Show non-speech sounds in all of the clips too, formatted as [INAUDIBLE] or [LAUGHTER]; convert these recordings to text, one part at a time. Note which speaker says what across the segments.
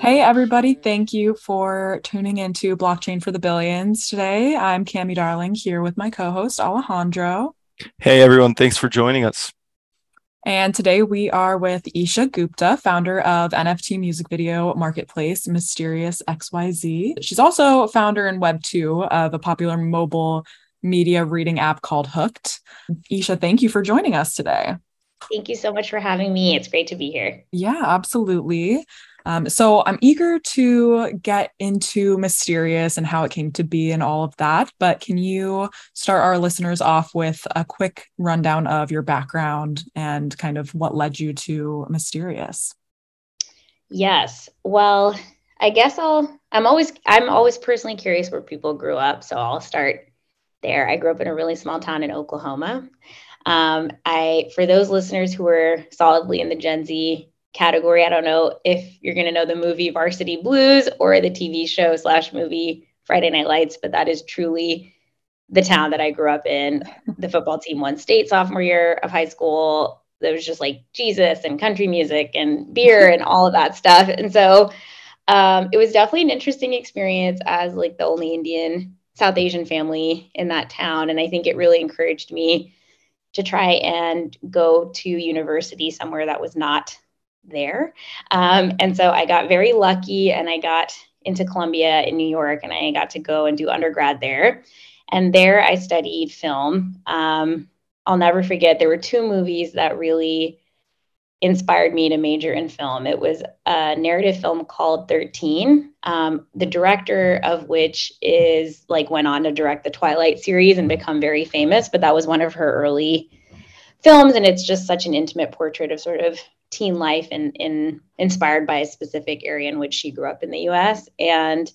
Speaker 1: Hey, everybody. Thank you for tuning into Blockchain for the Billions today. I'm Cami Darling here with my co host, Alejandro.
Speaker 2: Hey, everyone. Thanks for joining us.
Speaker 1: And today we are with Esha Gupta, founder of NFT music video marketplace Mysterious XYZ. She's also founder in Web2 of a popular mobile media reading app called Hooked. Esha, thank you for joining us today.
Speaker 3: Thank you so much for having me. It's great to be here.
Speaker 1: Yeah, absolutely. Um, so I'm eager to get into Mysterious and how it came to be and all of that. But can you start our listeners off with a quick rundown of your background and kind of what led you to Mysterious?
Speaker 3: Yes. Well, I guess I'll. I'm always. I'm always personally curious where people grew up, so I'll start there. I grew up in a really small town in Oklahoma. Um, I, for those listeners who are solidly in the Gen Z category. I don't know if you're going to know the movie Varsity Blues or the TV show slash movie Friday Night Lights, but that is truly the town that I grew up in. The football team won state sophomore year of high school. There was just like Jesus and country music and beer and all of that stuff. And so um, it was definitely an interesting experience as like the only Indian South Asian family in that town. And I think it really encouraged me to try and go to university somewhere that was not there. Um, and so I got very lucky and I got into Columbia in New York and I got to go and do undergrad there. And there I studied film. Um, I'll never forget, there were two movies that really inspired me to major in film. It was a narrative film called 13, um, the director of which is like went on to direct the Twilight series and become very famous, but that was one of her early films. And it's just such an intimate portrait of sort of teen life and in inspired by a specific area in which she grew up in the US and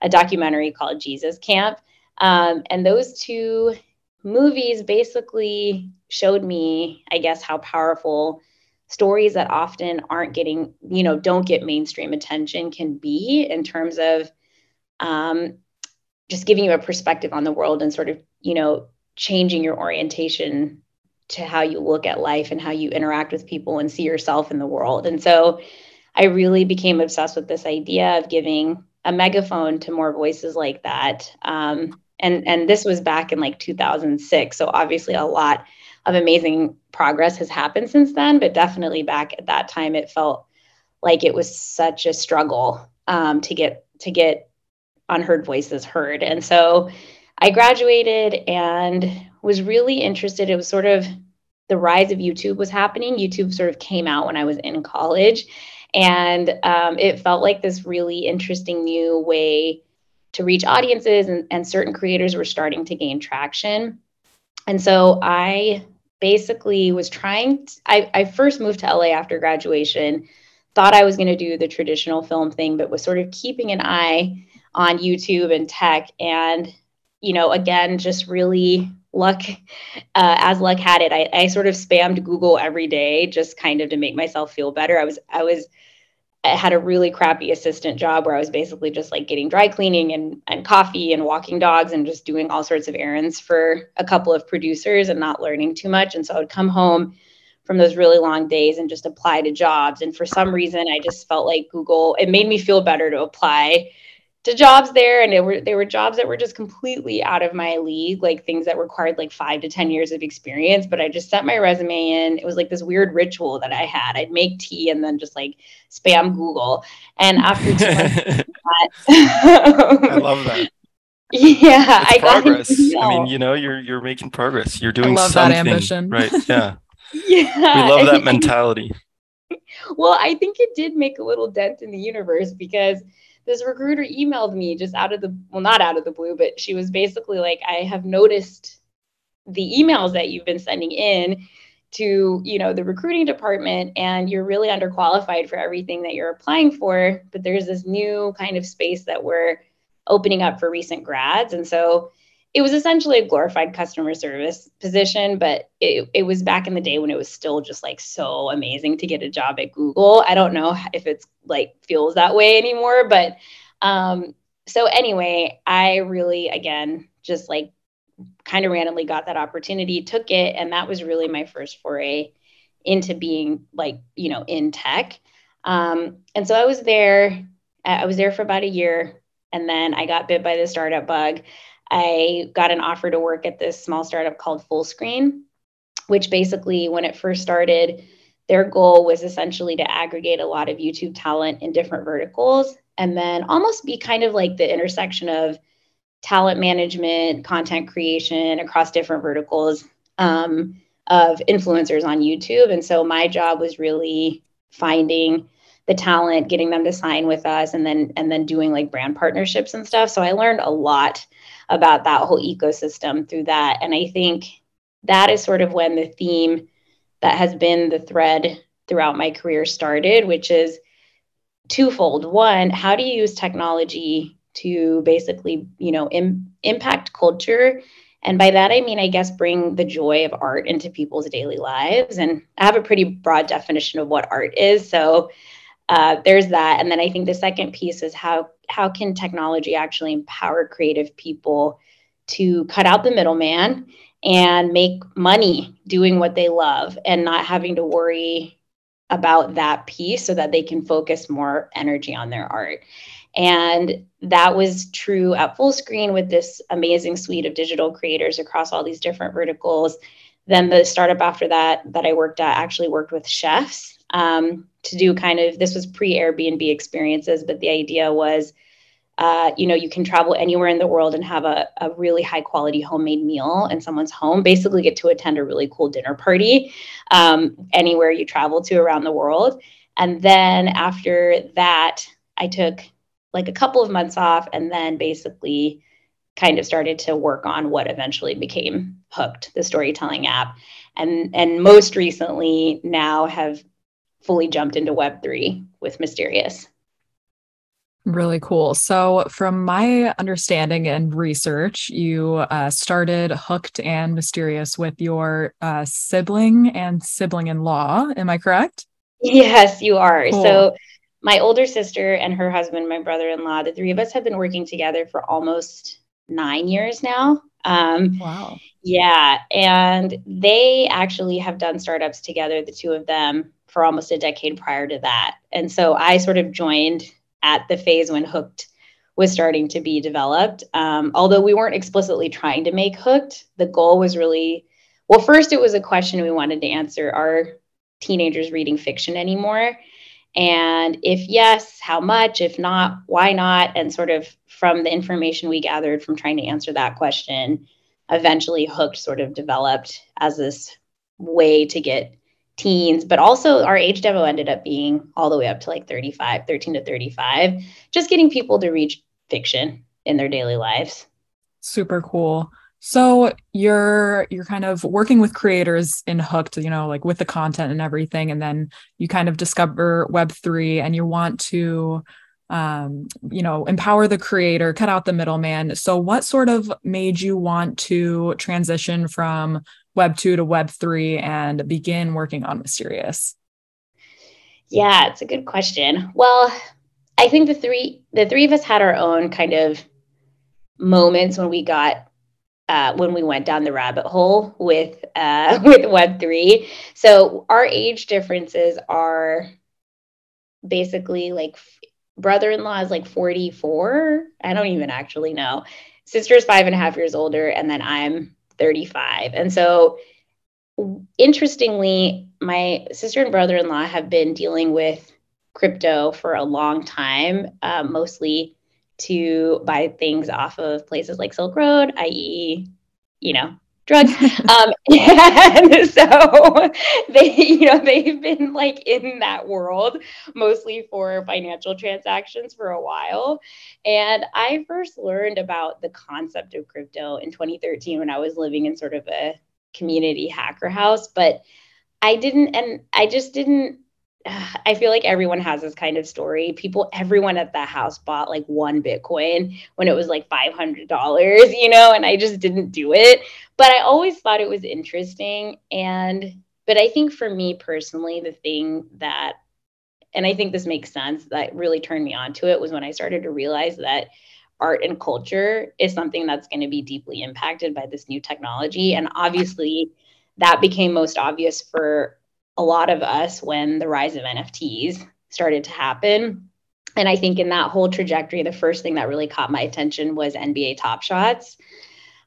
Speaker 3: a documentary called Jesus Camp. Um, and those two movies basically showed me, I guess, how powerful stories that often aren't getting, you know, don't get mainstream attention can be in terms of um, just giving you a perspective on the world and sort of, you know, changing your orientation to how you look at life and how you interact with people and see yourself in the world. And so I really became obsessed with this idea of giving a megaphone to more voices like that. Um, and and this was back in like 2006. So obviously a lot of amazing progress has happened since then, but definitely back at that time it felt like it was such a struggle um, to get to get unheard voices heard. And so I graduated and was really interested. It was sort of the rise of YouTube was happening. YouTube sort of came out when I was in college. And um, it felt like this really interesting new way to reach audiences, and, and certain creators were starting to gain traction. And so I basically was trying, I first moved to LA after graduation, thought I was going to do the traditional film thing, but was sort of keeping an eye on YouTube and tech. And you know, again, just really luck, uh, as luck had it, I, I sort of spammed Google every day just kind of to make myself feel better. I was, I was, I had a really crappy assistant job where I was basically just like getting dry cleaning and, and coffee and walking dogs and just doing all sorts of errands for a couple of producers and not learning too much. And so I would come home from those really long days and just apply to jobs. And for some reason, I just felt like Google, it made me feel better to apply to jobs there and it were they were jobs that were just completely out of my league like things that required like five to ten years of experience but i just sent my resume in. It was like this weird ritual that i had. I'd make tea and then just like spam google. And after two months [LAUGHS]
Speaker 2: i love that. [LAUGHS]
Speaker 3: Yeah
Speaker 2: it's I progress. i mean you know you're you're making progress. You're doing I love something that ambition. right? [LAUGHS] Yeah.
Speaker 3: Yeah
Speaker 2: we love that mentality.
Speaker 3: Well i think it did make a little dent in the universe because this recruiter emailed me just out of the well not out of the blue but she was basically like i have noticed the emails that you've been sending in to you know the recruiting department and you're really underqualified for everything that you're applying for but there's this new kind of space that we're opening up for recent grads. And so it was essentially a glorified customer service position, but it, it was back in the day when it was still just like so amazing to get a job at Google. I don't know if it's like feels that way anymore, but um, so anyway, I really again just like kind of randomly got that opportunity, took it, and that was really my first foray into being like you know in tech. Um, and so I was there I was there for about a year and then I got bit by the startup bug. I got an offer to work at this small startup called Fullscreen, which basically, when it first started, their goal was essentially to aggregate a lot of YouTube talent in different verticals and then almost be kind of like the intersection of talent management, content creation across different verticals um, of influencers on YouTube. And so my job was really finding the talent, getting them to sign with us, and then and then doing like brand partnerships and stuff. So I learned a lot about that whole ecosystem through that. And I think that is sort of when the theme that has been the thread throughout my career started, which is twofold. One, how do you use technology to basically, you know, Im- impact culture? And by that, I mean, I guess, bring the joy of art into people's daily lives. And I have a pretty broad definition of what art is. So uh, there's that. And then I think the second piece is how how can technology actually empower creative people to cut out the middleman and make money doing what they love and not having to worry about that piece so that they can focus more energy on their art. And that was true at Fullscreen with this amazing suite of digital creators across all these different verticals. Then the startup after that that I worked at actually worked with chefs um, to do kind of this was pre Airbnb experiences, but the idea was uh, you know, you can travel anywhere in the world and have a, a really high quality homemade meal in someone's home, basically get to attend a really cool dinner party um, anywhere you travel to around the world. And then after that, I took like a couple of months off and then basically kind of started to work on what eventually became Hooked, the storytelling app. And, and most recently now have fully jumped into Web3 with Mysterious.
Speaker 1: Really cool. So, from my understanding and research, you uh, started Hooked and Mysterious with your uh, sibling and sibling in law. Am I correct?
Speaker 3: Yes, you are. Cool. So, my older sister and her husband, my brother in law, the three of us have been working together for almost nine years now.
Speaker 1: Um, wow.
Speaker 3: Yeah. And they actually have done startups together, the two of them, for almost a decade prior to that. And so I sort of joined at the phase when Hooked was starting to be developed. Um, although we weren't explicitly trying to make Hooked, the goal was really well, first, it was a question we wanted to answer Are teenagers reading fiction anymore? And if yes, how much? If not, why not? And sort of from the information we gathered from trying to answer that question, eventually Hooked sort of developed as this way to get teens, but also our age demo ended up being all the way up to like 35, 13 to 35, just getting people to read fiction in their daily lives.
Speaker 1: Super cool. So you're you're kind of working with creators in Hooked, you know, like with the content and everything, and then you kind of discover Web three, and you want to, um, you know, empower the creator, cut out the middleman. So what sort of made you want to transition from Web 2 to Web 3 and begin working on Mysterious?
Speaker 3: Yeah, it's a good question. Well, I think the three the three of us had our own kind of moments when we got uh, when we went down the rabbit hole with uh, [LAUGHS] with Web three. So our age differences are basically like brother in law is like forty four. I don't even actually know. Sister's five and a half years older, and then I'm 35. And so, interestingly, my sister and brother in law have been dealing with crypto for a long time, uh, mostly to buy things off of places like Silk Road, i.e., you know, drugs. [LAUGHS] um, [LAUGHS] and so they, you know, they've been like in that world mostly for financial transactions for a while. And I first learned about the concept of crypto in 2013 when I was living in sort of a community hacker house, but I didn't, and I just didn't [SIGHS] I feel like everyone has this kind of story. People, everyone at that house bought like one Bitcoin when it was like $500, you know, and I just didn't do it. But I always thought it was interesting. And, but I think for me personally, the thing that, and I think this makes sense, that really turned me on to it was when I started to realize that art and culture is something that's going to be deeply impacted by this new technology. And obviously, that became most obvious for a lot of us when the rise of NFTs started to happen. and I think in that whole trajectory, the first thing that really caught my attention was NBA Top Shots.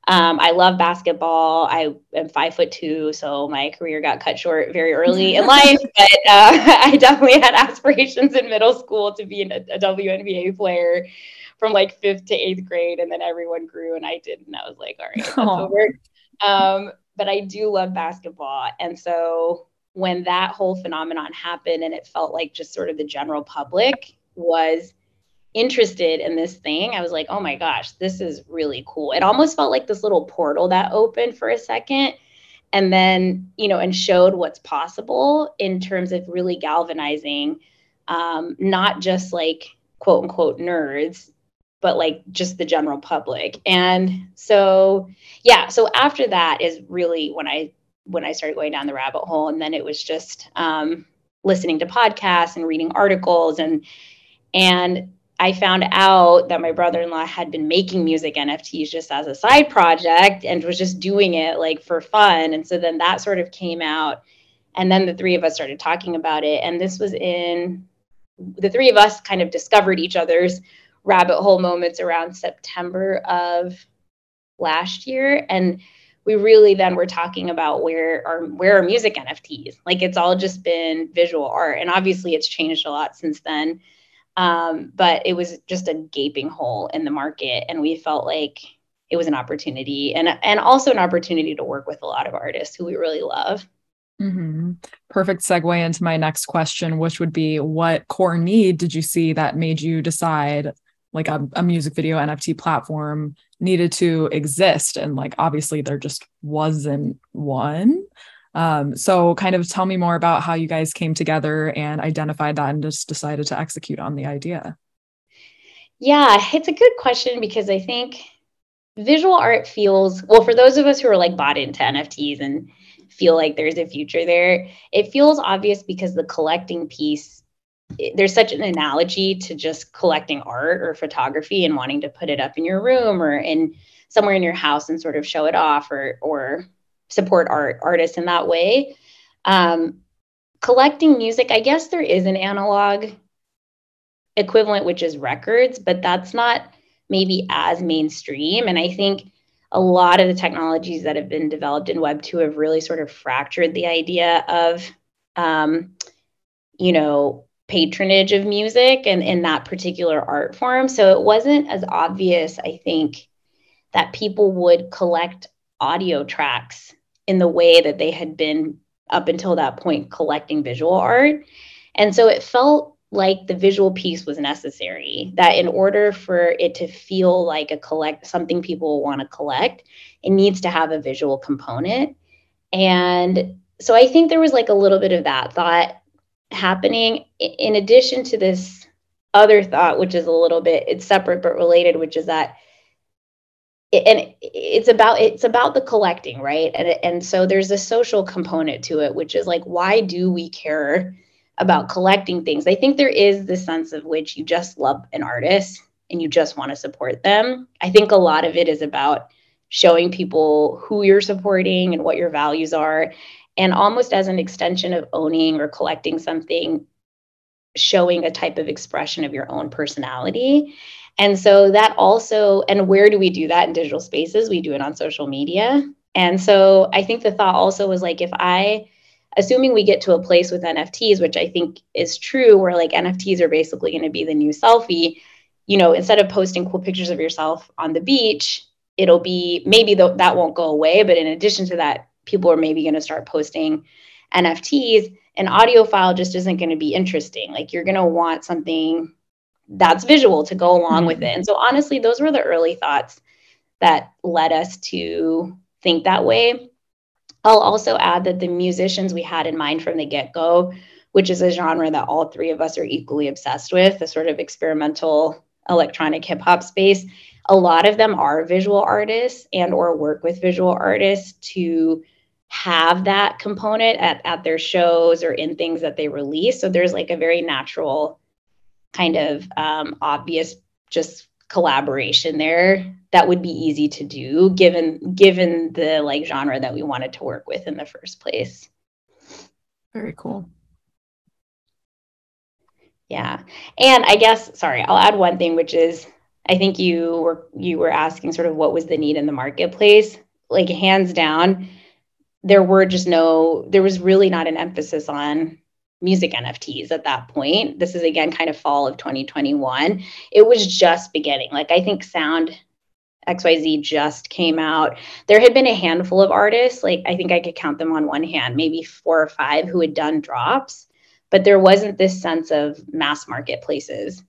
Speaker 3: Um, I love basketball. I am five foot two, so my career got cut short very early in [LAUGHS] life. But uh, [LAUGHS] I definitely had aspirations in middle school to be an, a WNBA player from like fifth to eighth grade, and then everyone grew and I didn't. And I was like, all right, that's over. Um, but I do love basketball, and so when that whole phenomenon happened, and it felt like just sort of the general public was interested in this thing, I was like, oh my gosh, this is really cool. It almost felt like this little portal that opened for a second and then, you know, and showed what's possible in terms of really galvanizing um, not just like quote unquote nerds, but like just the general public. And so, yeah, so after that is really when I when I started going down the rabbit hole, and then it was just um, listening to podcasts and reading articles and and I found out that my brother in law had been making music NFTs just as a side project and was just doing it like for fun. And so then that sort of came out. And then the three of us started talking about it. And this was in the three of us kind of discovered each other's rabbit hole moments around September of last year. And we really then were talking about where are where are music NFTs? Like it's all just been visual art. And obviously it's changed a lot since then um, but it was just a gaping hole in the market. And we felt like it was an opportunity and, and also an opportunity to work with a lot of artists who we really love.
Speaker 1: Mm-hmm. Perfect segue into my next question, which would be what core need did you see that made you decide like a, a music video NFT platform needed to exist? And like obviously there just wasn't one. Um, so kind of tell me more about how you guys came together and identified that and just decided to execute on the idea.
Speaker 3: Yeah, it's a good question because I think visual art feels well for those of us who are like bought into NFTs and feel like there's a future there. It feels obvious because the collecting piece there's such an analogy to just collecting art or photography and wanting to put it up in your room or in somewhere in your house and sort of show it off or or support art artists in that way. Um, collecting music, I guess there is an analog equivalent, which is records, but that's not maybe as mainstream. And I think a lot of the technologies that have been developed in Web 2 have really sort of fractured the idea of, um, you know, patronage of music and in that particular art form. So it wasn't as obvious, I think, that people would collect audio tracks in the way that they had been up until that point collecting visual art. And so it felt like the visual piece was necessary that in order for it to feel like a collect something people want to collect it needs to have a visual component and so i think there was like a little bit of that thought happening. In addition to this other thought which is a little bit it's separate but related which is that and it's about it's about the collecting right? And and so there's a social component to it which is like why do we care about collecting things? I think there is this sense of which you just love an artist and you just want to support them. I think a lot of it is about showing people who you're supporting and what your values are and almost as an extension of owning or collecting something showing a type of expression of your own personality and so that also, and where do we do that in digital spaces? We do it on social media. And so I think the thought also was like, if I, assuming we get to a place with NFTs, which I think is true, where like NFTs are basically going to be the new selfie, you know, instead of posting cool pictures of yourself on the beach, it'll be maybe th- that won't go away. But in addition to that, people are maybe going to start posting NFTs. An audio file just isn't going to be interesting. Like you're going to want something that's visual to go along mm-hmm. with it. And so honestly, those were the early thoughts that led us to think that way. I'll also add that the musicians we had in mind from the get go, which is a genre that all three of us are equally obsessed with, the sort of experimental electronic hip hop space, a lot of them are visual artists and or work with visual artists to have that component at, at their shows or in things that they release. So there's like a very natural kind of um, obvious just collaboration there that would be easy to do given given the like genre that we wanted to work with in the first place
Speaker 1: very cool
Speaker 3: Yeah. And I guess, sorry, I'll add one thing, which is I think you were you were asking sort of what was the need in the marketplace. Like hands down, there were just no, there was really not an emphasis on music NFTs at that point. This is again kind of fall of 2021. It was just beginning. Like I think Sound XYZ just came out. There had been a handful of artists, like I think I could count them on one hand, maybe four or five who had done drops, but there wasn't this sense of mass marketplaces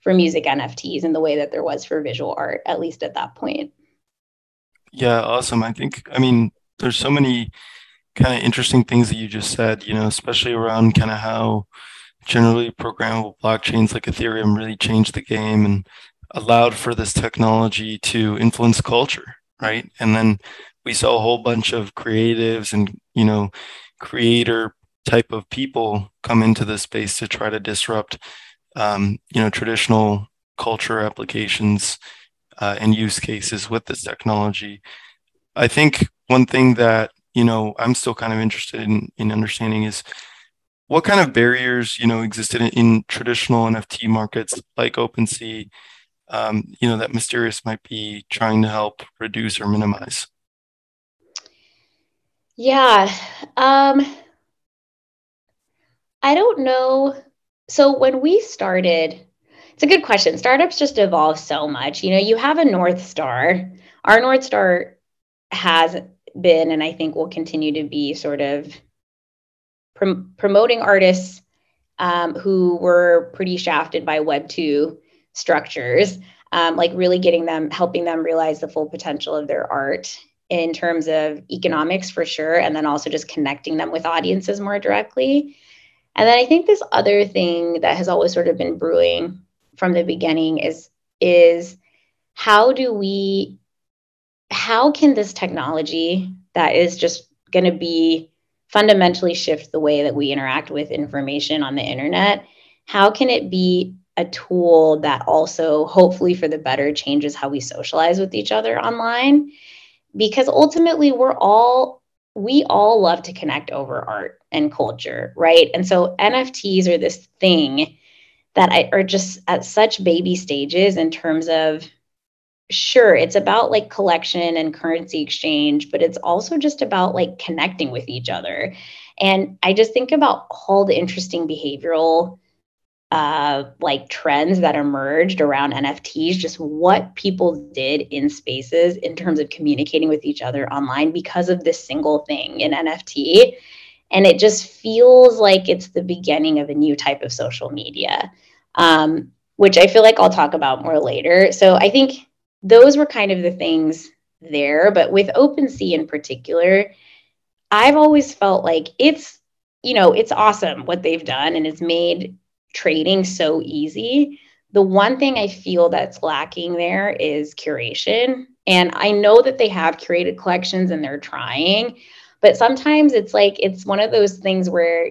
Speaker 3: for music NFTs in the way that there was for visual art, at least at that point.
Speaker 2: Yeah, awesome. I think, I mean, there's so many kind of interesting things that you just said, you know, especially around kind of how generally programmable blockchains like Ethereum really changed the game and allowed for this technology to influence culture, right? And then we saw a whole bunch of creatives and, you know, creator type of people come into this space to try to disrupt, um, you know, traditional culture applications uh, and use cases with this technology. I think one thing that you know I'm still kind of interested in in understanding is what kind of barriers you know existed in, in traditional NFT markets like OpenSea, um, you know that Mysterious might be trying to help reduce or minimize.
Speaker 3: Yeah, um, I don't know. So when we started, it's a good question. Startups just evolve so much. You know, you have a North Star. Our North Star has been and I think will continue to be sort of prom- promoting artists um, who were pretty shafted by Web 2 structures, um, like really getting them, helping them realize the full potential of their art in terms of economics for sure, and then also just connecting them with audiences more directly. And then I think this other thing that has always sort of been brewing from the beginning is is how do we how can this technology that is just going to be fundamentally shift the way that we interact with information on the internet how can it be a tool that also hopefully for the better changes how we socialize with each other online? Because ultimately we're all we all love to connect over art and culture right? And so nfts are this thing that are just at such baby stages in terms of sure it's about like collection and currency exchange but it's also just about like connecting with each other. And i just think about all the interesting behavioral uh like trends that emerged around nfts just what people did in spaces in terms of communicating with each other online because of this single thing in nft and it just feels like it's the beginning of a new type of social media um, which i feel like i'll talk about more later. So i think those were kind of the things there. But with OpenSea in particular, I've always felt like it's, you know, it's awesome what they've done and it's made trading so easy. The one thing I feel that's lacking there is curation. And I know that they have curated collections and they're trying, but sometimes it's like it's one of those things where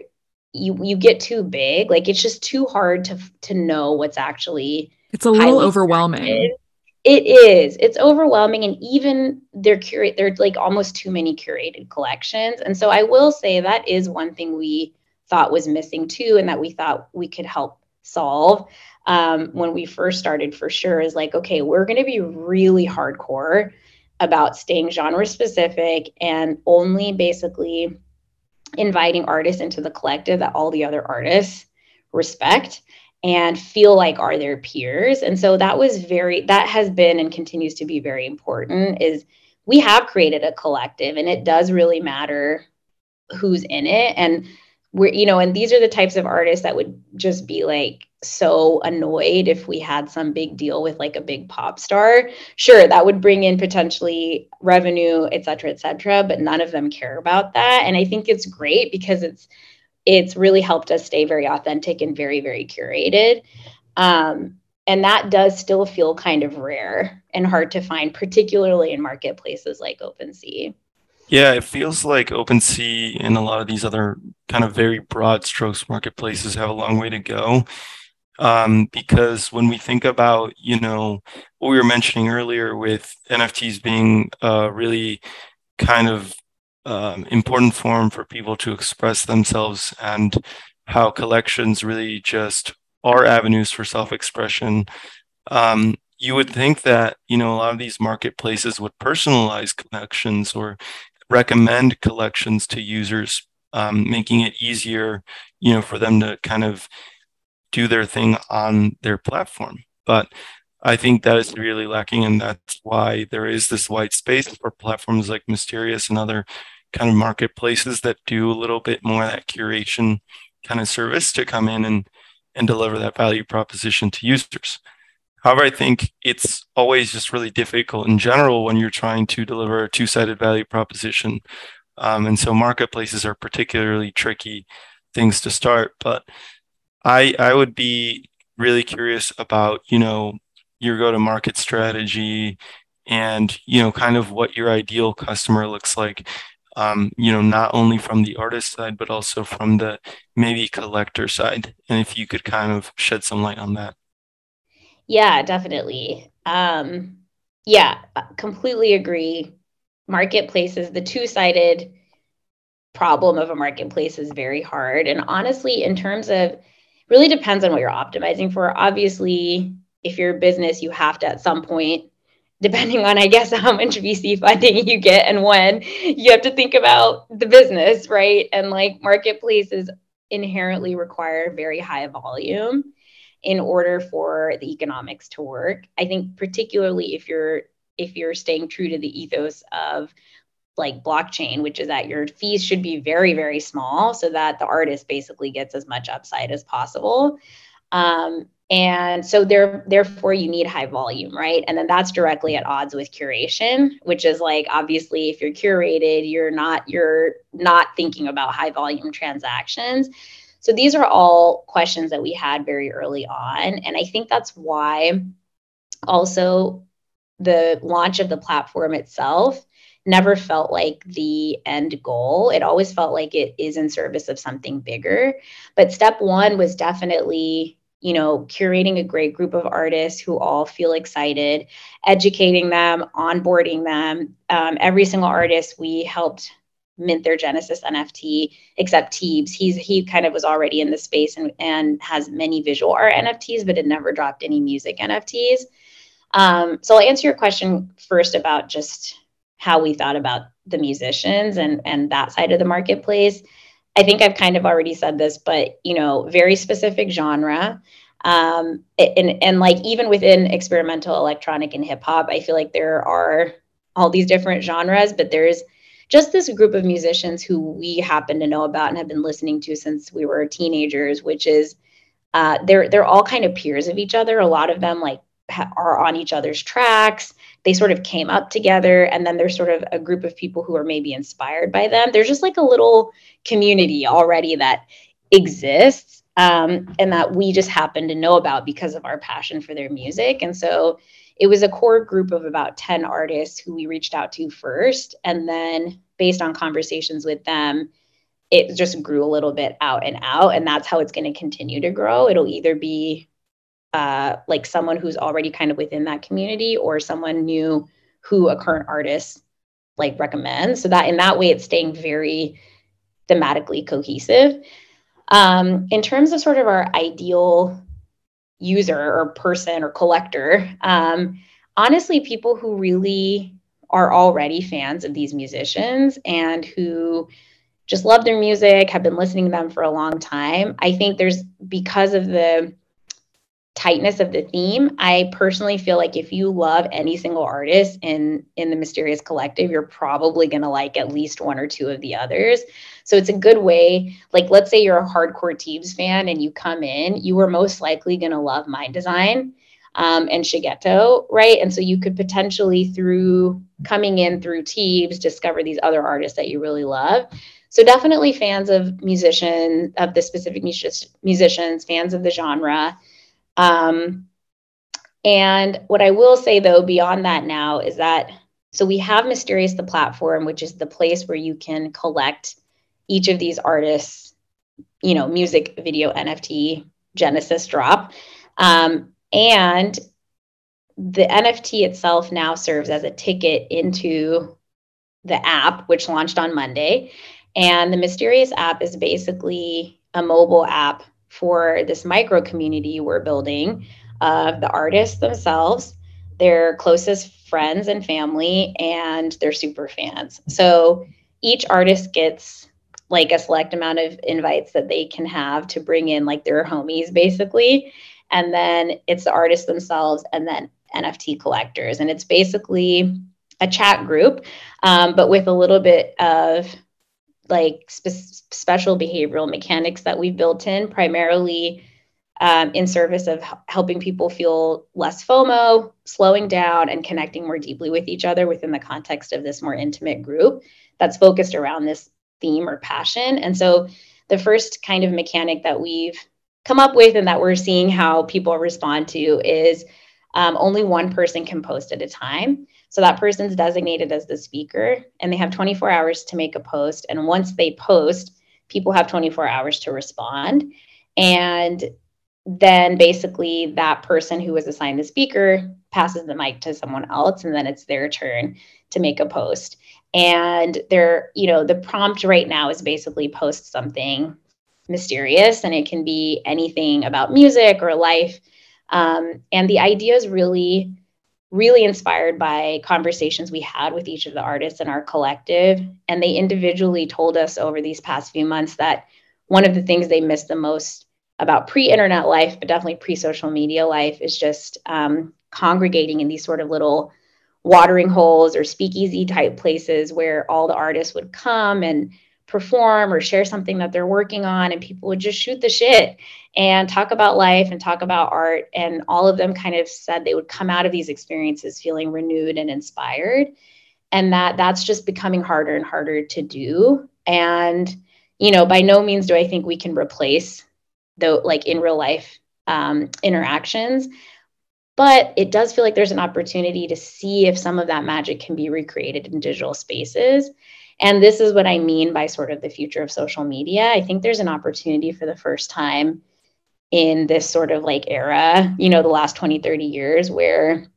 Speaker 3: you you get too big, like it's just too hard to to know what's actually
Speaker 1: it's a little overwhelming.
Speaker 3: It is. It's overwhelming, and even they're curate. They're like almost too many curated collections. And so I will say that is one thing we thought was missing too, and that we thought we could help solve um, when we first started. For sure, is like okay, we're going to be really hardcore about staying genre specific and only basically inviting artists into the collective that all the other artists respect and feel like are their peers. And so that was very that has been and continues to be very important is we have created a collective and it does really matter who's in it. And we're you know and these are the types of artists that would just be like so annoyed if we had some big deal with like a big pop star. Sure that would bring in potentially revenue et cetera et cetera but none of them care about that. And i think it's great because it's it's really helped us stay very authentic and very, very curated. Um, and that does still feel kind of rare and hard to find, particularly in marketplaces like OpenSea.
Speaker 2: Yeah, it feels like OpenSea and a lot of these other kind of very broad strokes marketplaces have a long way to go. Um, because when we think about, you know, what we were mentioning earlier with NFTs being uh, really kind of um, important form for people to express themselves and how collections really just are avenues for self-expression. Um, you would think that you know a lot of these marketplaces would personalize collections or recommend collections to users, um, making it easier, you know, for them to kind of do their thing on their platform. But I think that is really lacking, and that's why there is this white space for platforms like Mysterious and other kind of marketplaces that do a little bit more that curation kind of service to come in and and deliver that value proposition to users. However, I think it's always just really difficult in general when you're trying to deliver a two-sided value proposition. Um, and so marketplaces are particularly tricky things to start. But I I would be really curious about, you know, your go-to-market strategy and, you know, kind of what your ideal customer looks like. Um, you know, not only from the artist side, but also from the maybe collector side. And if you could kind of shed some light on that.
Speaker 3: Yeah, definitely. Um, yeah, completely agree. Marketplaces, the two sided problem of a marketplace is very hard. And honestly, in terms of really depends on what you're optimizing for. Obviously, if you're a business, you have to at some point, depending on, I guess, [LAUGHS] how much VC funding you get and when, you have to think about the business, right? And like marketplaces inherently require very high volume in order for the economics to work. I think particularly if you're if you're staying true to the ethos of like blockchain, which is that your fees should be very, very small so that the artist basically gets as much upside as possible. Um, and so there, therefore you need high volume, right? And then that's directly at odds with curation, which is like obviously if you're curated, you're not you're not thinking about high volume transactions. So these are all questions that we had very early on. And I think that's why also the launch of the platform itself never felt like the end goal. It always felt like it is in service of something bigger. But step one was definitely you know, curating a great group of artists who all feel excited, educating them, onboarding them. Um, every single artist we helped mint their Genesis NFT, except Teebs. He's he kind of was already in the space and, and has many visual art NFTs, but had never dropped any music NFTs. Um, so I'll answer your question first about just how we thought about the musicians and and that side of the marketplace. I think I've kind of already said this, but you know, very specific genre. Um, and and like even within experimental electronic and hip hop, I feel like there are all these different genres, but there's just this group of musicians who we happen to know about and have been listening to since we were teenagers, which is uh, they're they're all kind of peers of each other. A lot of them like ha- are on each other's tracks. They sort of came up together, and then there's sort of a group of people who are maybe inspired by them. There's just like a little community already that exists um, and that we just happen to know about because of our passion for their music. And so it was a core group of about 10 artists who we reached out to first. And then, based on conversations with them, it just grew a little bit out and out. And that's how it's going to continue to grow. It'll either be uh, like someone who's already kind of within that community or someone new who a current artist like recommends. So that in that way, it's staying very thematically cohesive. Um, in terms of sort of our ideal user or person or collector. Um, honestly, people who really are already fans of these musicians and who just love their music, have been listening to them for a long time. I think there's because of the tightness of the theme i personally feel like if you love any single artist in in the mysterious collective you're probably going to like at least one or two of the others. So it's a good way like let's say you're a hardcore teebs fan and you come in you are most likely going to love Mndsgn um, and shigeto right? And so you could potentially through coming in through teebs discover these other artists that you really love. So definitely fans of musician of the specific musicians fans of the genre um, and what I will say though, beyond that now, is that so we have Mysterious the platform, which is the place where you can collect each of these artists, you know, music, video, NFT, Genesis drop. Um, and the NFT itself now serves as a ticket into the app, which launched on Monday. And the Mysterious app is basically a mobile app for this micro community we're building of the artists themselves, their closest friends and family, and their super fans. So each artist gets like a select amount of invites that they can have to bring in like their homies basically. And then it's the artists themselves and then NFT collectors. And it's basically a chat group, um, but with a little bit of like spe- special behavioral mechanics that we've built in, primarily um, in service of helping people feel less FOMO, slowing down, and connecting more deeply with each other within the context of this more intimate group that's focused around this theme or passion. And so the first kind of mechanic that we've come up with and that we're seeing how people respond to is um, only one person can post at a time. So that person's designated as the speaker and they have 24 hours to make a post. And once they post, people have 24 hours to respond. And then basically that person who was assigned the speaker passes the mic to someone else and then it's their turn to make a post and they're you know the prompt right now is basically post something mysterious and it can be anything about music or life um, and the idea is really really inspired by conversations we had with each of the artists in our collective. And they individually told us over these past few months that one of the things they missed the most about pre-internet life, but definitely pre-social media life is just um, congregating in these sort of little watering holes or speakeasy type places where all the artists would come and perform or share something that they're working on and people would just shoot the shit and talk about life and talk about art. And all of them kind of said they would come out of these experiences feeling renewed and inspired. And that that's just becoming harder and harder to do. And you know by no means do i think we can replace though like in real life um, interactions. But it does feel like there's an opportunity to see if some of that magic can be recreated in digital spaces and this is what i mean by sort of the future of social media. I think there's an opportunity for the first time in this sort of like era you know the last 20 30 years where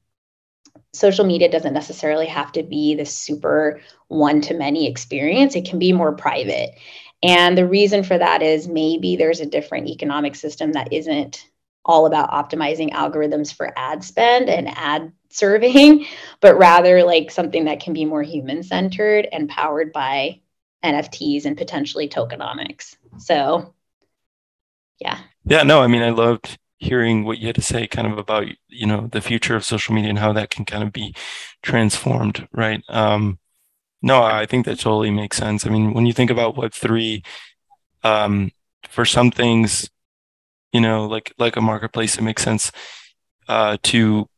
Speaker 3: social media doesn't necessarily have to be this super one to many experience. It can be more private. And the reason for that is maybe there's a different economic system that isn't all about optimizing algorithms for ad spend and ad serving, [LAUGHS] but rather like something that can be more human centered and powered by NFTs and potentially tokenomics. So, yeah.
Speaker 2: Yeah, no, I mean, I loved hearing what you had to say kind of about, you know, the future of social media and how that can kind of be transformed, right? Um, no, I think that totally makes sense. I mean, when you think about Web3, um, for some things, you know, like like a marketplace, it makes sense uh, to,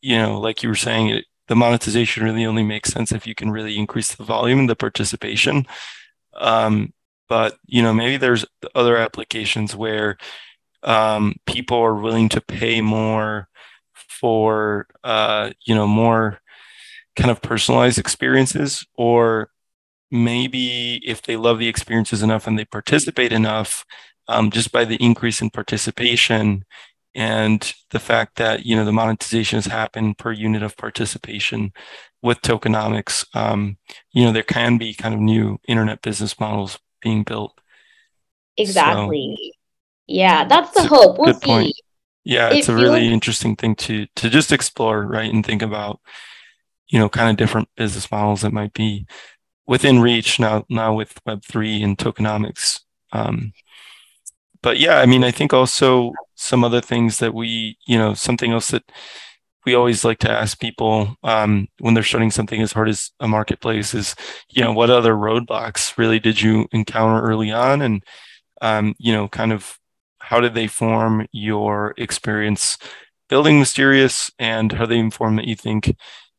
Speaker 2: you know, like you were saying, it, the monetization really only makes sense if you can really increase the volume and the participation. Um, but you know, maybe there's other applications where um, people are willing to pay more for, uh, you know, more kind of personalized experiences or maybe if they love the experiences enough and they participate enough um, just by the increase in participation and the fact that you know the monetization has happened per unit of participation with tokenomics um, you know there can be kind of new internet business models being built
Speaker 3: exactly so, yeah that's the hope we'll see point.
Speaker 2: yeah it's a really interesting thing to to just explore right and think about you know, kind of different business models that might be within reach now, now with Web3 and tokenomics. Um, but yeah, I mean, I think also some other things that we, you know, something else that we always like to ask people um, when they're starting something as hard as a marketplace is, you know, what other roadblocks really did you encounter early on? And, um, you know, kind of how did they form your experience building Mysterious? And how they inform that you think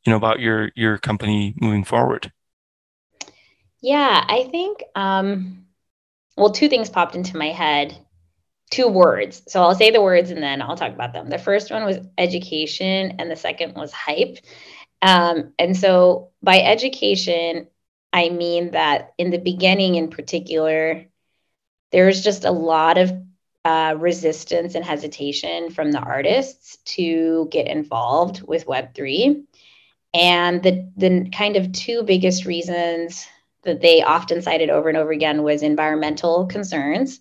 Speaker 2: you know about your your company moving forward?
Speaker 3: Yeah i think um well two things popped into my head two words. So i'll say the words and then i'll talk about them. The first one was education and the second was hype. Um, and so by education i mean that in the beginning in particular there was just a lot of uh, resistance and hesitation from the artists to get involved with web3 and the, the kind of two biggest reasons that they often cited over and over again was environmental concerns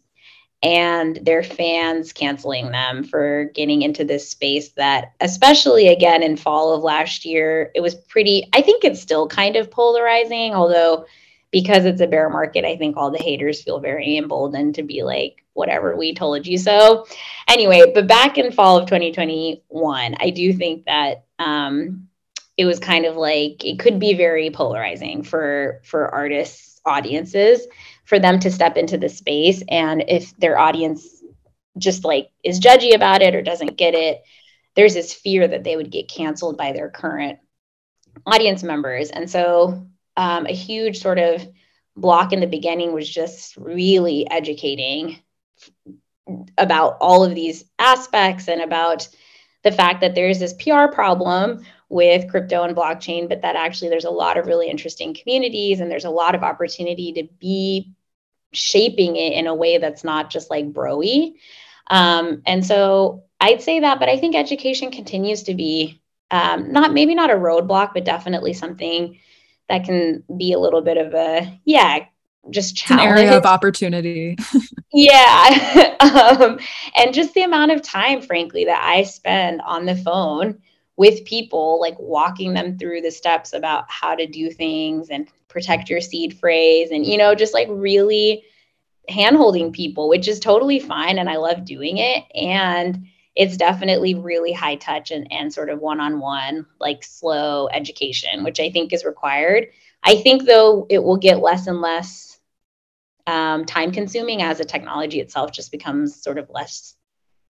Speaker 3: and their fans canceling them for getting into this space that especially again in fall of last year it was pretty i think it's still kind of polarizing although because it's a bear market i think all the haters feel very emboldened to be like whatever we told you so. Anyway but back in fall of 2021 i do think that um, it was kind of like it could be very polarizing for for artists audiences for them to step into the space. And if their audience just like is judgy about it or doesn't get it there's this fear that they would get canceled by their current audience members. And so um, a huge sort of block in the beginning was just really educating about all of these aspects and about the fact that there's this PR problem with crypto and blockchain, but that actually there's a lot of really interesting communities and there's a lot of opportunity to be shaping it in a way that's not just like broy. Um, and so I'd say that, but I think education continues to be um, not maybe not a roadblock, but definitely something that can be a little bit of a yeah, just
Speaker 1: challenge. an area of opportunity. [LAUGHS]
Speaker 3: yeah, [LAUGHS] um, and just the amount of time, frankly, that I spend on the phone with people, like walking them through the steps about how to do things and protect your seed phrase and, you know, just like really handholding people, which is totally fine. And I love doing it. And it's definitely really high touch and, and sort of one on one, like slow education, which I think is required. I think, though, it will get less and less um, time consuming as the technology itself just becomes sort of less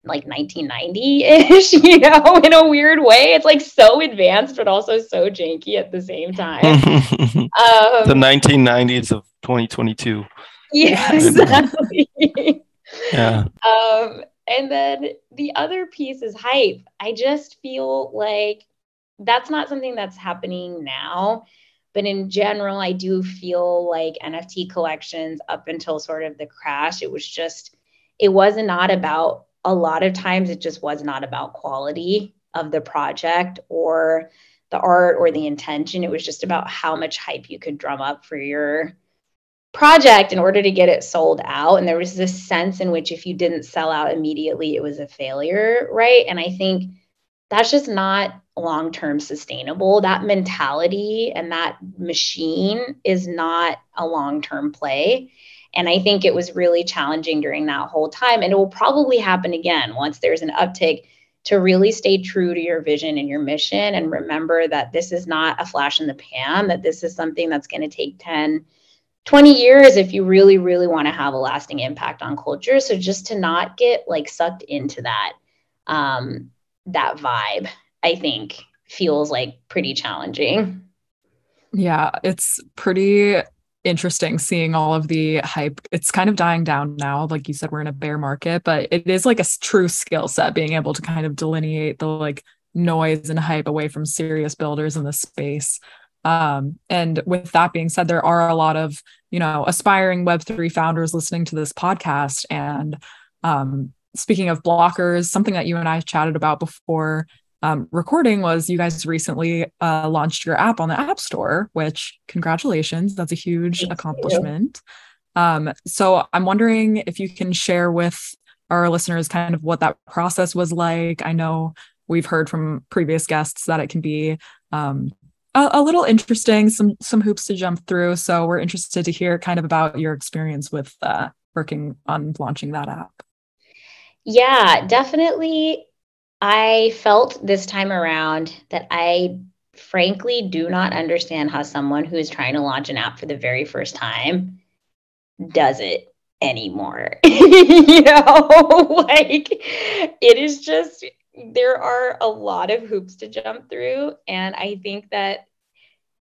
Speaker 3: like 1990-ish, [LAUGHS] you know, in a weird way. It's like so advanced, but also so janky at the same time. [LAUGHS]
Speaker 2: um, the 1990s of 2022.
Speaker 3: Yeah, [LAUGHS] exactly.
Speaker 2: yeah.
Speaker 3: Um, and then the other piece is hype. I just feel like that's not something that's happening now. But in general, I do feel like NFT collections up until sort of the crash, it was just, it was not about a lot of times it just was not about quality of the project or the art or the intention. It was just about how much hype you could drum up for your project in order to get it sold out. And there was this sense in which if you didn't sell out immediately, it was a failure, right? And I think that's just not long term sustainable. That mentality and that machine is not a long term play. And I think it was really challenging during that whole time. And it will probably happen again once there's an uptick to really stay true to your vision and your mission and remember that this is not a flash in the pan, that this is something that's going to take 10, 20 years if you really, really want to have a lasting impact on culture. So just to not get like sucked into that, um, that vibe, I think feels like pretty challenging.
Speaker 1: Yeah, it's pretty interesting seeing all of the hype. It's kind of dying down now. Like you said, we're in a bear market, but it is like a true skill set being able to kind of delineate the like noise and hype away from serious builders in the space. Um, and with that being said, there are a lot of, you know, aspiring Web3 founders listening to this podcast. And um, speaking of blockers, something that you and I chatted about before um, recording was you guys recently uh, launched your app on the App Store, which congratulations, that's a huge Thank accomplishment. Um, so I'm wondering if you can share with our listeners kind of what that process was like. I know we've heard from previous guests that it can be um, a, a, little interesting, some some hoops to jump through. So we're interested to hear kind of about your experience with uh, working on launching that app.
Speaker 3: Yeah, definitely I felt this time around that I frankly do not understand how someone who is trying to launch an app for the very first time does it anymore. [LAUGHS] you know, [LAUGHS] like it is just, there are a lot of hoops to jump through. And I think that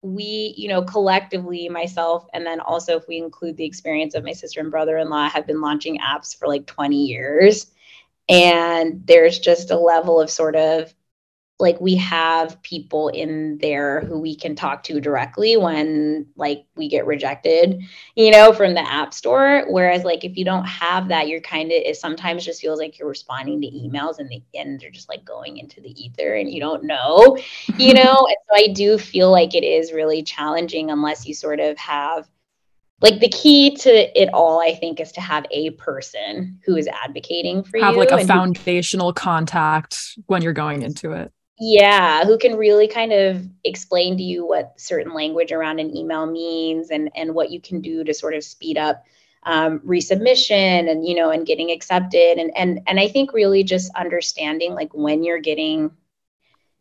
Speaker 3: we, you know, collectively, myself, and then also if we include the experience of my sister and brother in law, have been launching apps for like 20 years and there's just a level of sort of like we have people in there who we can talk to directly when like we get rejected you know from the app store. Whereas like if you don't have that you're kind of it sometimes just feels like you're responding to emails and the end they're just like going into the ether and you don't know you [LAUGHS] know? And so i do feel like it is really challenging unless you sort of have like the key to it all i think is to have a person who is advocating for you.
Speaker 1: have like a
Speaker 3: and who-
Speaker 1: foundational contact when you're going into it
Speaker 3: yeah who can really kind of explain to you what certain language around an email means and and what you can do to sort of speed up um, resubmission and you know and getting accepted and and and i think really just understanding like when you're getting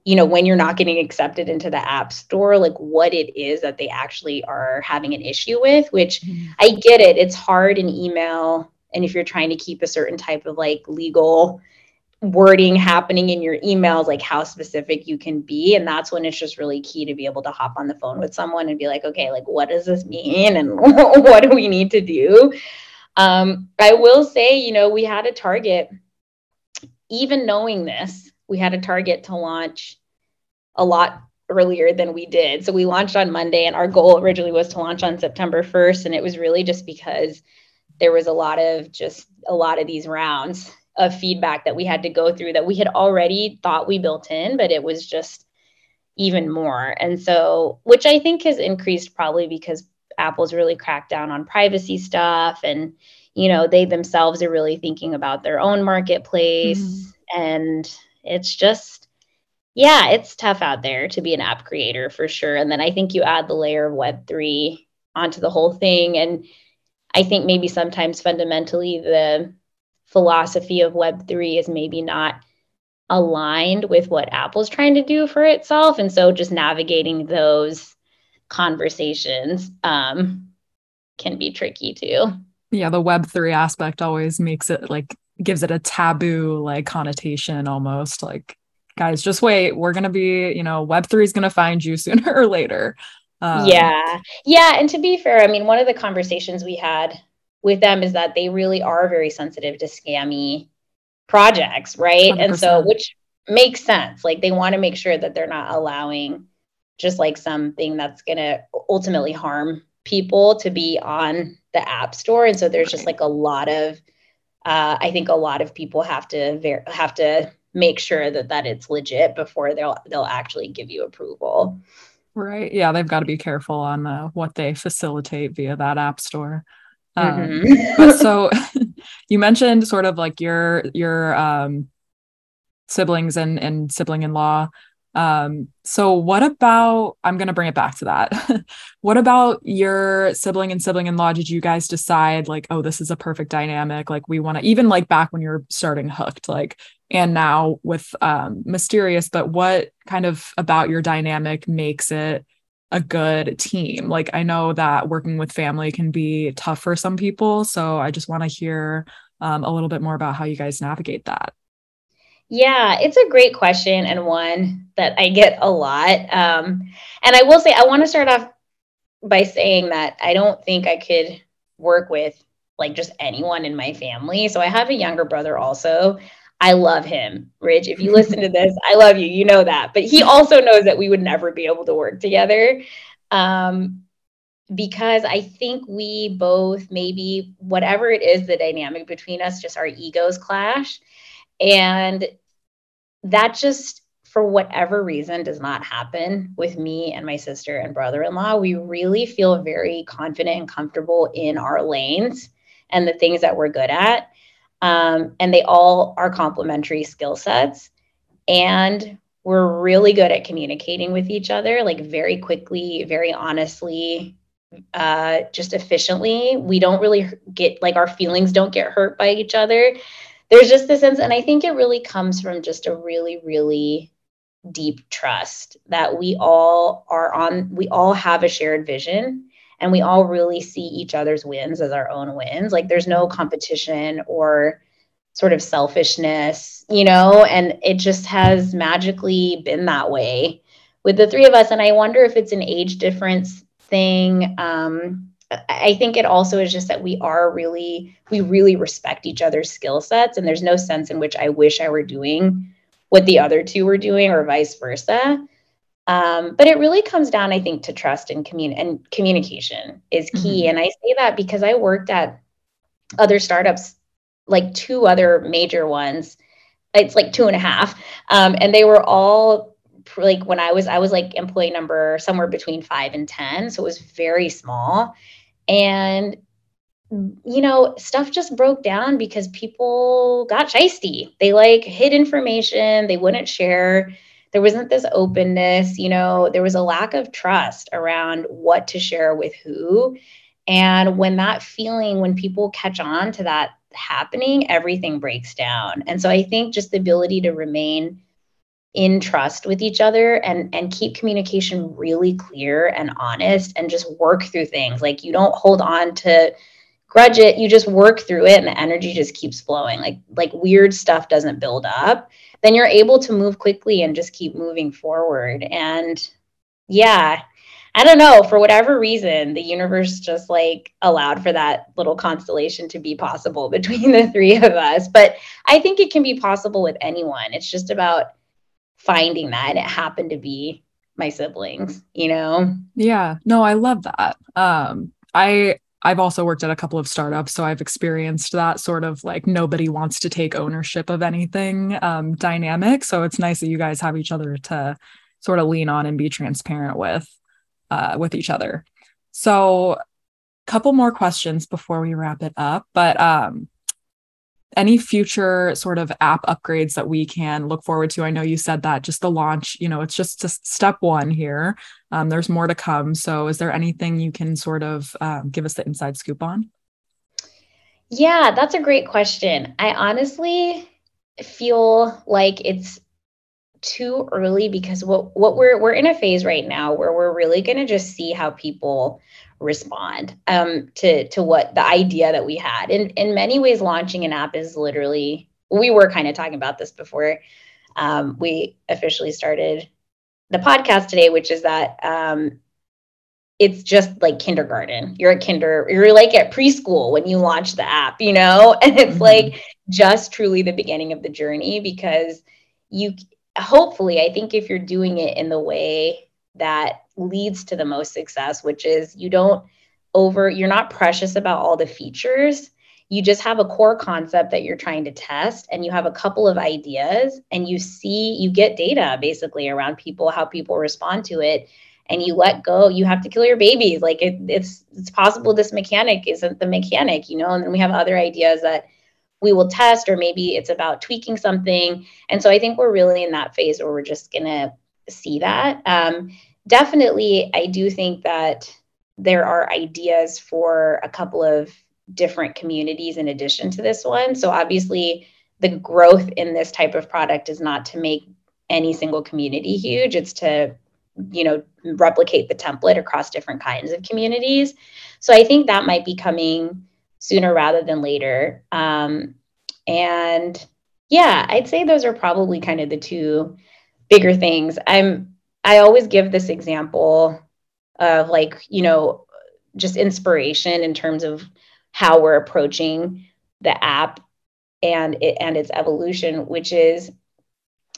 Speaker 3: you know when you're not getting accepted into the app store like what it is that they actually are having an issue with which I get it. It's hard in email. And if you're trying to keep a certain type of like legal wording happening in your emails, like how specific you can be. And that's when it's just really key to be able to hop on the phone with someone and be like, okay, like what does this mean? And [LAUGHS] what do we need to do? Um, I will say, you know, we had a target, even knowing this, we had a target to launch a lot earlier than we did. So we launched on Monday, and our goal originally was to launch on September 1st. And it was really just because there was a lot of just a lot of these rounds of feedback that we had to go through that we had already thought we built in, but it was just even more. And so, which I think has increased probably because Apple's really cracked down on privacy stuff and you know they themselves are really thinking about their own marketplace
Speaker 1: Mhm.
Speaker 3: and it's just yeah it's tough out there to be an app creator for sure. And then i think you add the layer of web3 onto the whole thing. And i think maybe sometimes fundamentally the philosophy of web3 is maybe not aligned with what apple's trying to do for itself. And so just navigating those conversations um, can be tricky too.
Speaker 1: Yeah the web 3 aspect always makes it like gives it a taboo like connotation almost like guys just wait. We're gonna be you know web 3 is gonna find you sooner or later. Um,
Speaker 3: yeah. Yeah and to be fair i mean one of the conversations we had with them is that they really are very sensitive to scammy projects right? And so which makes sense. Like they want to make sure that they're not allowing just like something that's going to ultimately harm people to be on the app store. And so there's just like a lot of uh, i think a lot of people have to ver- have to make sure that that it's legit before they'll they'll actually give you approval.
Speaker 1: Right. Yeah they've got to be careful on uh, what they facilitate via that app store. Um,
Speaker 3: Mhm.
Speaker 1: but so [LAUGHS] [LAUGHS] you mentioned sort of like your your um siblings and and sibling in law um so what about i'm going to bring it back to that [LAUGHS] what about your sibling and sibling in law did you guys decide like oh this is a perfect dynamic like we want to even like back when you're starting hooked like and now with um mysterious but what kind of about your dynamic makes it a good team. Like I know that working with family can be tough for some people, so I just want to hear um, a little bit more about how you guys navigate that.
Speaker 3: Yeah, it's a great question and one that I get a lot. Um, and I will say, I want to start off by saying that I don't think I could work with like just anyone in my family. So I have a younger brother also. I love him, Rich. If you listen to [LAUGHS] this, I love you. You know that. But he also knows that we would never be able to work together. Um, because I think we both, maybe whatever it is, the dynamic between us, just our egos clash. And that just, for whatever reason, does not happen with me and my sister and brother in law. We really feel very confident and comfortable in our lanes and the things that we're good at. Um, and they all are complementary skill sets. And we're really good at communicating with each other, like very quickly, very honestly, uh, just efficiently. We don't really get like our feelings don't get hurt by each other. There's just this sense, and I think it really comes from just a really, really deep trust that we all are on, we all have a shared vision and we all really see each other's wins as our own wins. Like there's no competition or sort of selfishness, you know, and it just has magically been that way with the three of us. And I wonder if it's an age difference thing. Um, I think it also is just that we are really, we really respect each other's skill sets. And there's no sense in which I wish I were doing what the other two were doing or vice versa. Um, but it really comes down, I think, to trust and commun- and communication is key.
Speaker 1: Mhm.
Speaker 3: And I say that because I worked at other startups, like two other major ones. It's like two and a half, um, and they were all like when I was I was like employee number somewhere between five and ten, so it was very small. And you know, stuff just broke down because people got shisty. They like hid information, they wouldn't share. There wasn't this openness, you know, there was a lack of trust around what to share with who. And when that feeling, when people catch on to that happening, everything breaks down. And so I think just the ability to remain in trust with each other and and keep communication really clear and honest and just work through things. Like you don't hold on to grudge it you just work through it and the energy just keeps flowing. Like like weird stuff doesn't build up then you're able to move quickly and just keep moving forward. And yeah i don't know for whatever reason the universe just like allowed for that little constellation to be possible [LAUGHS] between the three of us. But i think it can be possible with anyone. It's just about finding that it happened to be my siblings you know
Speaker 1: yeah no i love that um i I've also worked at a couple of startups, so I've experienced that sort of like nobody wants to take ownership of anything um, dynamic. So it's nice that you guys have each other to sort of lean on and be transparent with uh, with each other. So, a couple more questions before we wrap it up. But um, any future sort of app upgrades that we can look forward to? I know you said that just the launch, you know, it's just, step one here. Um, there's more to come. So, is there anything you can sort of um, give us the inside scoop on?
Speaker 3: Yeah, that's a great question. I honestly feel like it's too early because what what we're we're in a phase right now where we're really going to just see how people respond um, to to what the idea that we had. In in many ways, launching an app is literally. We were kind of talking about this before um, we officially started the podcast today, which is that um, it's just like kindergarten. You're at kinder, you're like at preschool when you launch the app, you know, [LAUGHS] and it's mm-hmm. like just truly the beginning of the journey because you hopefully, I think if you're doing it in the way that leads to the most success, which is you don't over, you're not precious about all the features. You just have a core concept that you're trying to test, and you have a couple of ideas, and you see, you get data basically around people, how people respond to it, and you let go. You have to kill your babies. Like it, it's it's possible this mechanic isn't the mechanic, you know. And then we have other ideas that we will test, or maybe it's about tweaking something. And so I think we're really in that phase where we're just gonna see that. Um, definitely, I do think that there are ideas for a couple of different communities in addition to this one. So obviously, the growth in this type of product is not to make any single community huge. It's to you know replicate the template across different kinds of communities. So I think that might be coming sooner rather than later. Um, and yeah, I'd say those are probably kind of the two bigger things. I'm I always give this example of like, you know, just inspiration in terms of how we're approaching the app and it and its evolution, which is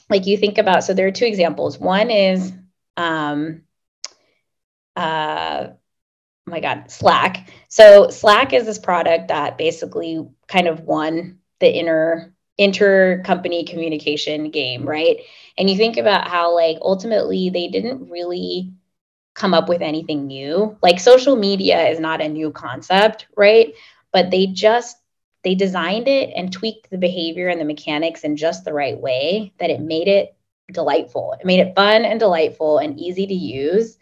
Speaker 3: like you think about so there are two examples. One is um uh oh my god, Slack. So Slack is this product that basically kind of won the inner inter-company communication game, right? And you think about how like ultimately they didn't really come up with anything new. Like social media is not a new concept, right? But they just they designed it and tweaked the behavior and the mechanics in just the right way that it made it delightful. It made it fun and delightful and easy to use.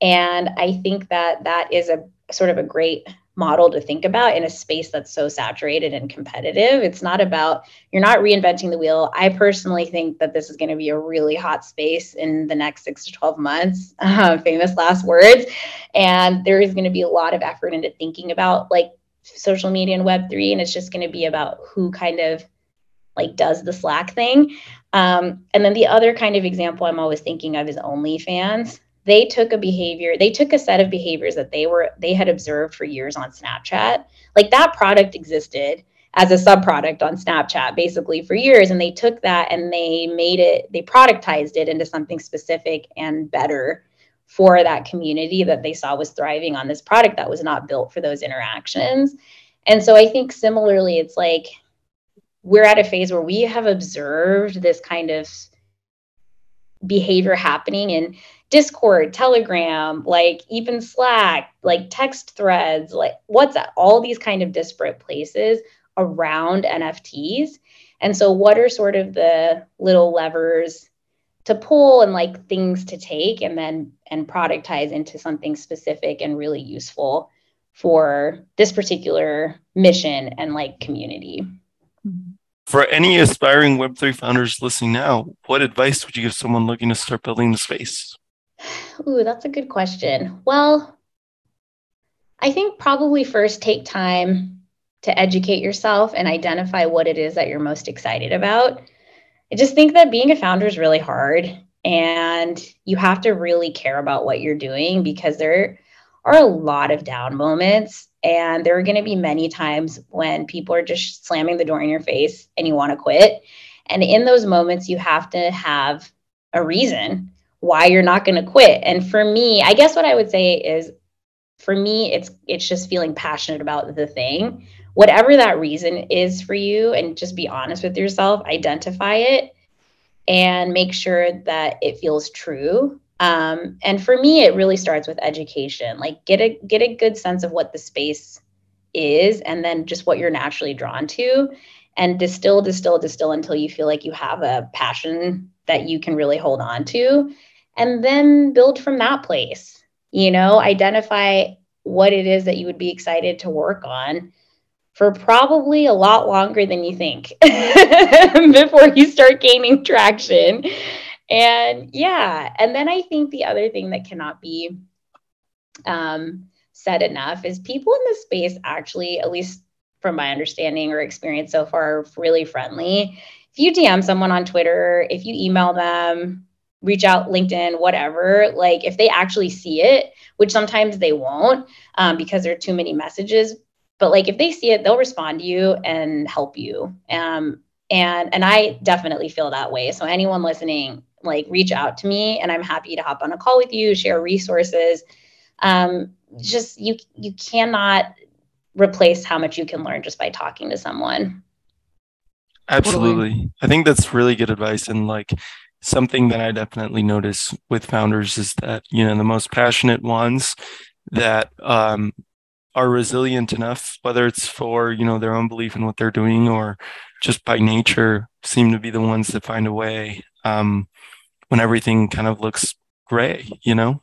Speaker 3: And I think that that is a sort of a great model to think about in a space that's so saturated and competitive. It's not about, you're not reinventing the wheel. I personally think that this is going to be a really hot space in the next six to 12 months, [LAUGHS] uh, famous last words. And there is going to be a lot of effort into thinking about like social media and Web3. And it's just going to be about who kind of like does the Slack thing. Um, and then the other kind of example I'm always thinking of is OnlyFans they took a behavior they took a set of behaviors that they were they had observed for years on snapchat. Like that product existed as a subproduct on snapchat basically for years and they took that and they made it they productized it into something specific and better for that community that they saw was thriving on this product that was not built for those interactions. And so i think similarly it's like we're at a phase where we have observed this kind of behavior happening in Discord, Telegram, like even Slack, like text threads, like WhatsApp, all these kind of disparate places around NFTs. And so, what are sort of the little levers to pull and like things to take and then and productize into something specific and really useful for this particular mission and like community? Mm-hmm.
Speaker 2: For any aspiring Web3 founders listening now, what advice would you give someone looking to start building the space?
Speaker 3: Ooh, that's a good question. Well, I think probably first take time to educate yourself and identify what it is that you're most excited about. I just think that being a founder is really hard and you have to really care about what you're doing because there are a lot of down moments and there are going to be many times when people are just slamming the door in your face and you want to quit. And in those moments, you have to have a reason why you're not going to quit. And for me, I guess what I would say is for me, it's it's just feeling passionate about the thing. Whatever that reason is for you, and just be honest with yourself, identify it and make sure that it feels true. Um, and for me, it really starts with education. Like get a get a good sense of what the space is, and then just what you're naturally drawn to, and distill, distill, distill until you feel like you have a passion that you can really hold on to, and then build from that place. You know, identify what it is that you would be excited to work on for probably a lot longer than you think [LAUGHS] before you start gaining traction. And yeah, and then I think the other thing that cannot be um, said enough is people in the space actually, at least from my understanding or experience so far, are really friendly. If you DM someone on Twitter, if you email them, reach out LinkedIn, whatever, like if they actually see it, which sometimes they won't um, because there are too many messages, but like if they see it they'll respond to you and help you um, and and i definitely feel that way. So anyone listening like reach out to me and i'm happy to hop on a call with you share resources. Um, just you you cannot replace how much you can learn just by talking to someone.
Speaker 2: Absolutely. I think that's really good advice. And like something that i definitely notice with founders is that you know the most passionate ones that um, are resilient enough, whether it's for, you know, their own belief in what they're doing or just by nature seem to be the ones that find a way um, when everything kind of looks gray, you know?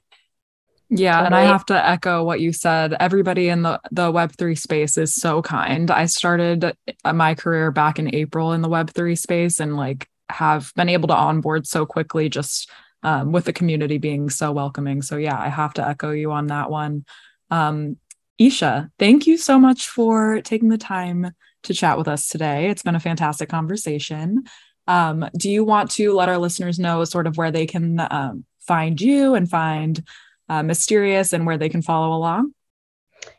Speaker 1: Yeah, and I have to echo what you said. Everybody in the the Web3 space is so kind. I started uh, my career back in April in the Web3 space and like have been able to onboard so quickly just um, with the community being so welcoming. So yeah, I have to echo you on that one. Um, Esha, thank you so much for taking the time to chat with us today. It's been a fantastic conversation. Um, do you want to let our listeners know sort of where they can um, find you and find uh, Mysterious and where they can follow along?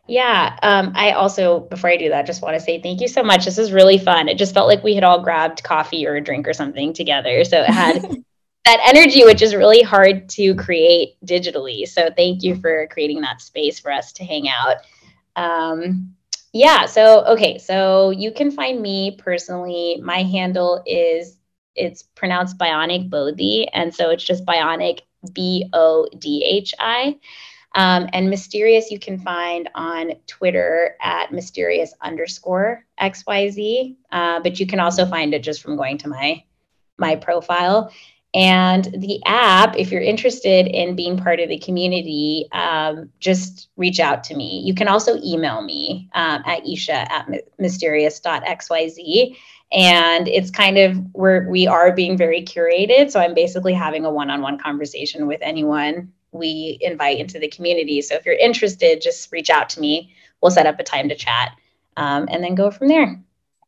Speaker 3: Yeah. Um, I also, before I do that, just want to say thank you so much. This is really fun. It just felt like we had all grabbed coffee or a drink or something together. So it had [LAUGHS] that energy, which is really hard to create digitally. So thank you for creating that space for us to hang out. Um, yeah. So, okay. So you can find me personally. My handle is, it's pronounced Bionic Bodhi. And so it's just Bionic, B O D H I. Um, and Mysterious, you can find on Twitter at mysterious underscore XYZ. Uh, but you can also find it just from going to my my profile. And the app, if you're interested in being part of the community, um, just reach out to me. You can also email me um, at esha at mysterious.xyz. And it's kind of where we are being very curated. So I'm basically having a one on one conversation with anyone we invite into the community. So if you're interested, just reach out to me. We'll set up a time to chat um, and then go from there.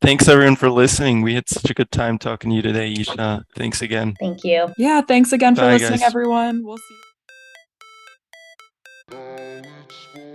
Speaker 2: Thanks everyone for listening. We had such a good time talking to you today, Esha. Thanks again.
Speaker 3: Thank you.
Speaker 1: Yeah, thanks again Bye, for listening, guys. everyone. We'll see you.